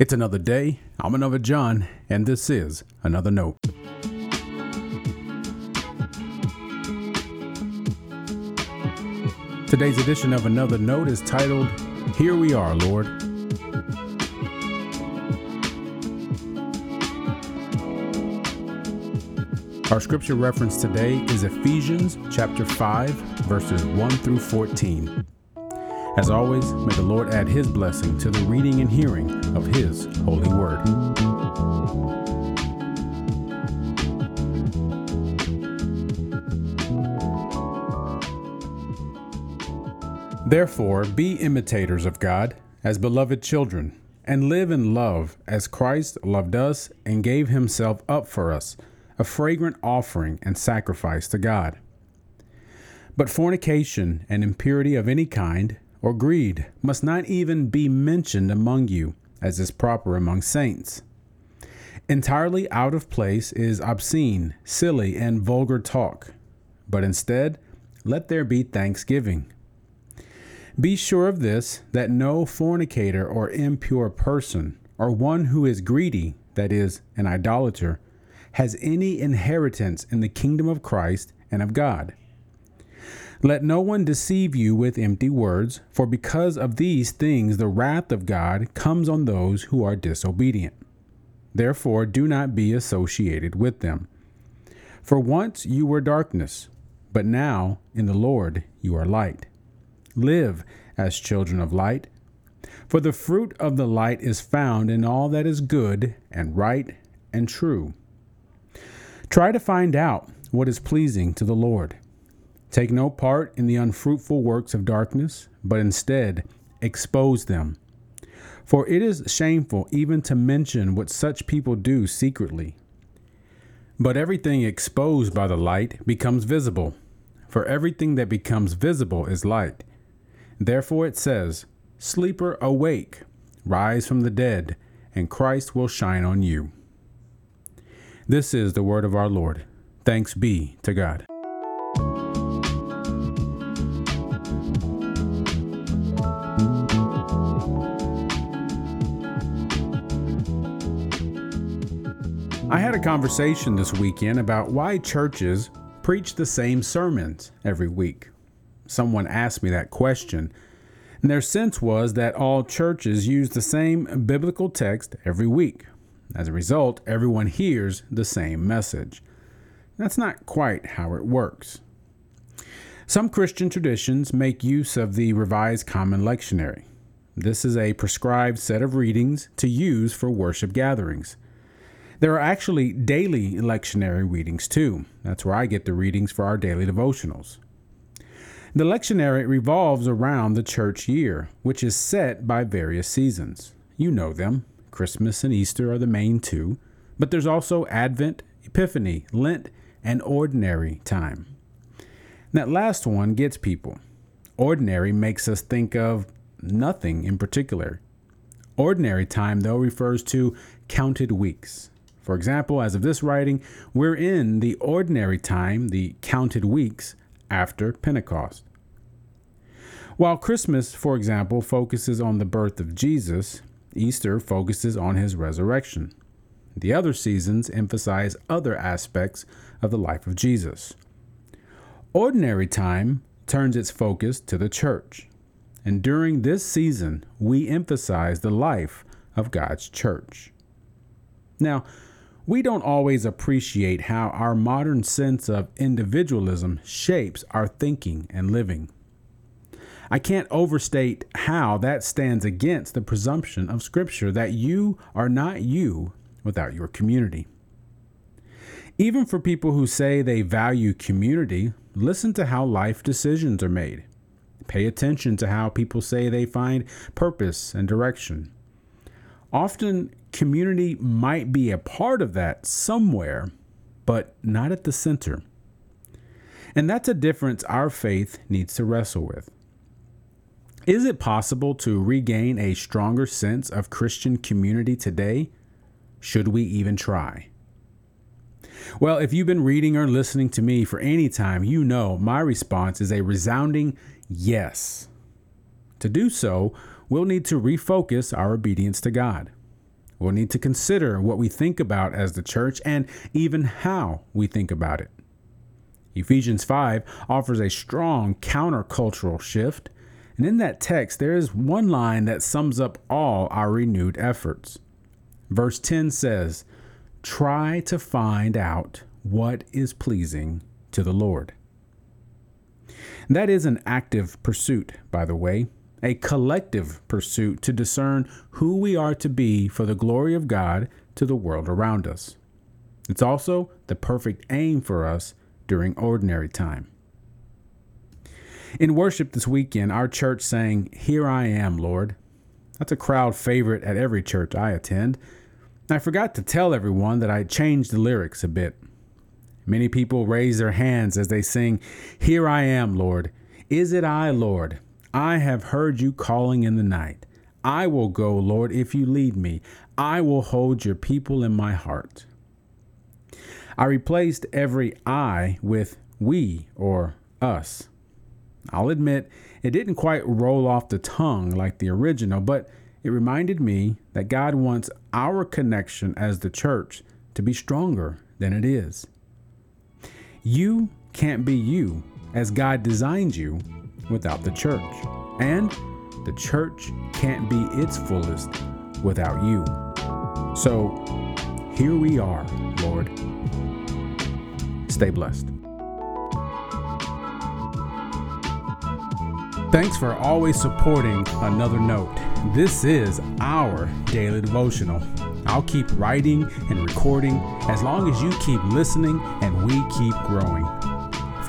It's another day. I'm another John, and this is another note. Today's edition of Another Note is titled, Here We Are, Lord. Our scripture reference today is Ephesians chapter 5, verses 1 through 14. As always, may the Lord add his blessing to the reading and hearing of his holy word. Therefore, be imitators of God as beloved children, and live in love as Christ loved us and gave himself up for us, a fragrant offering and sacrifice to God. But fornication and impurity of any kind, or greed must not even be mentioned among you, as is proper among saints. Entirely out of place is obscene, silly, and vulgar talk, but instead, let there be thanksgiving. Be sure of this that no fornicator or impure person, or one who is greedy, that is, an idolater, has any inheritance in the kingdom of Christ and of God. Let no one deceive you with empty words, for because of these things the wrath of God comes on those who are disobedient. Therefore, do not be associated with them. For once you were darkness, but now in the Lord you are light. Live as children of light. For the fruit of the light is found in all that is good and right and true. Try to find out what is pleasing to the Lord. Take no part in the unfruitful works of darkness, but instead expose them. For it is shameful even to mention what such people do secretly. But everything exposed by the light becomes visible, for everything that becomes visible is light. Therefore it says, Sleeper, awake, rise from the dead, and Christ will shine on you. This is the word of our Lord. Thanks be to God. I had a conversation this weekend about why churches preach the same sermons every week. Someone asked me that question, and their sense was that all churches use the same biblical text every week. As a result, everyone hears the same message. That's not quite how it works. Some Christian traditions make use of the Revised Common Lectionary. This is a prescribed set of readings to use for worship gatherings. There are actually daily lectionary readings too. That's where I get the readings for our daily devotionals. The lectionary revolves around the church year, which is set by various seasons. You know them. Christmas and Easter are the main two, but there's also Advent, Epiphany, Lent, and Ordinary Time. That last one gets people. Ordinary makes us think of nothing in particular. Ordinary time, though, refers to counted weeks. For example, as of this writing, we're in the ordinary time, the counted weeks after Pentecost. While Christmas, for example, focuses on the birth of Jesus, Easter focuses on his resurrection. The other seasons emphasize other aspects of the life of Jesus. Ordinary time turns its focus to the church. And during this season, we emphasize the life of God's church. Now, we don't always appreciate how our modern sense of individualism shapes our thinking and living. I can't overstate how that stands against the presumption of Scripture that you are not you without your community. Even for people who say they value community, listen to how life decisions are made. Pay attention to how people say they find purpose and direction. Often, community might be a part of that somewhere, but not at the center. And that's a difference our faith needs to wrestle with. Is it possible to regain a stronger sense of Christian community today? Should we even try? Well, if you've been reading or listening to me for any time, you know my response is a resounding yes. To do so, we'll need to refocus our obedience to God. We'll need to consider what we think about as the church and even how we think about it. Ephesians 5 offers a strong countercultural shift, and in that text, there is one line that sums up all our renewed efforts. Verse 10 says, Try to find out what is pleasing to the Lord. That is an active pursuit, by the way, a collective pursuit to discern who we are to be for the glory of God to the world around us. It's also the perfect aim for us during ordinary time. In worship this weekend, our church sang, Here I Am, Lord. That's a crowd favorite at every church I attend. I forgot to tell everyone that I changed the lyrics a bit. Many people raise their hands as they sing, Here I am, Lord. Is it I, Lord? I have heard you calling in the night. I will go, Lord, if you lead me. I will hold your people in my heart. I replaced every I with we or us. I'll admit it didn't quite roll off the tongue like the original, but it reminded me that God wants our connection as the church to be stronger than it is. You can't be you as God designed you without the church, and the church can't be its fullest without you. So here we are, Lord. Stay blessed. Thanks for always supporting Another Note. This is our daily devotional. I'll keep writing and recording as long as you keep listening and we keep growing.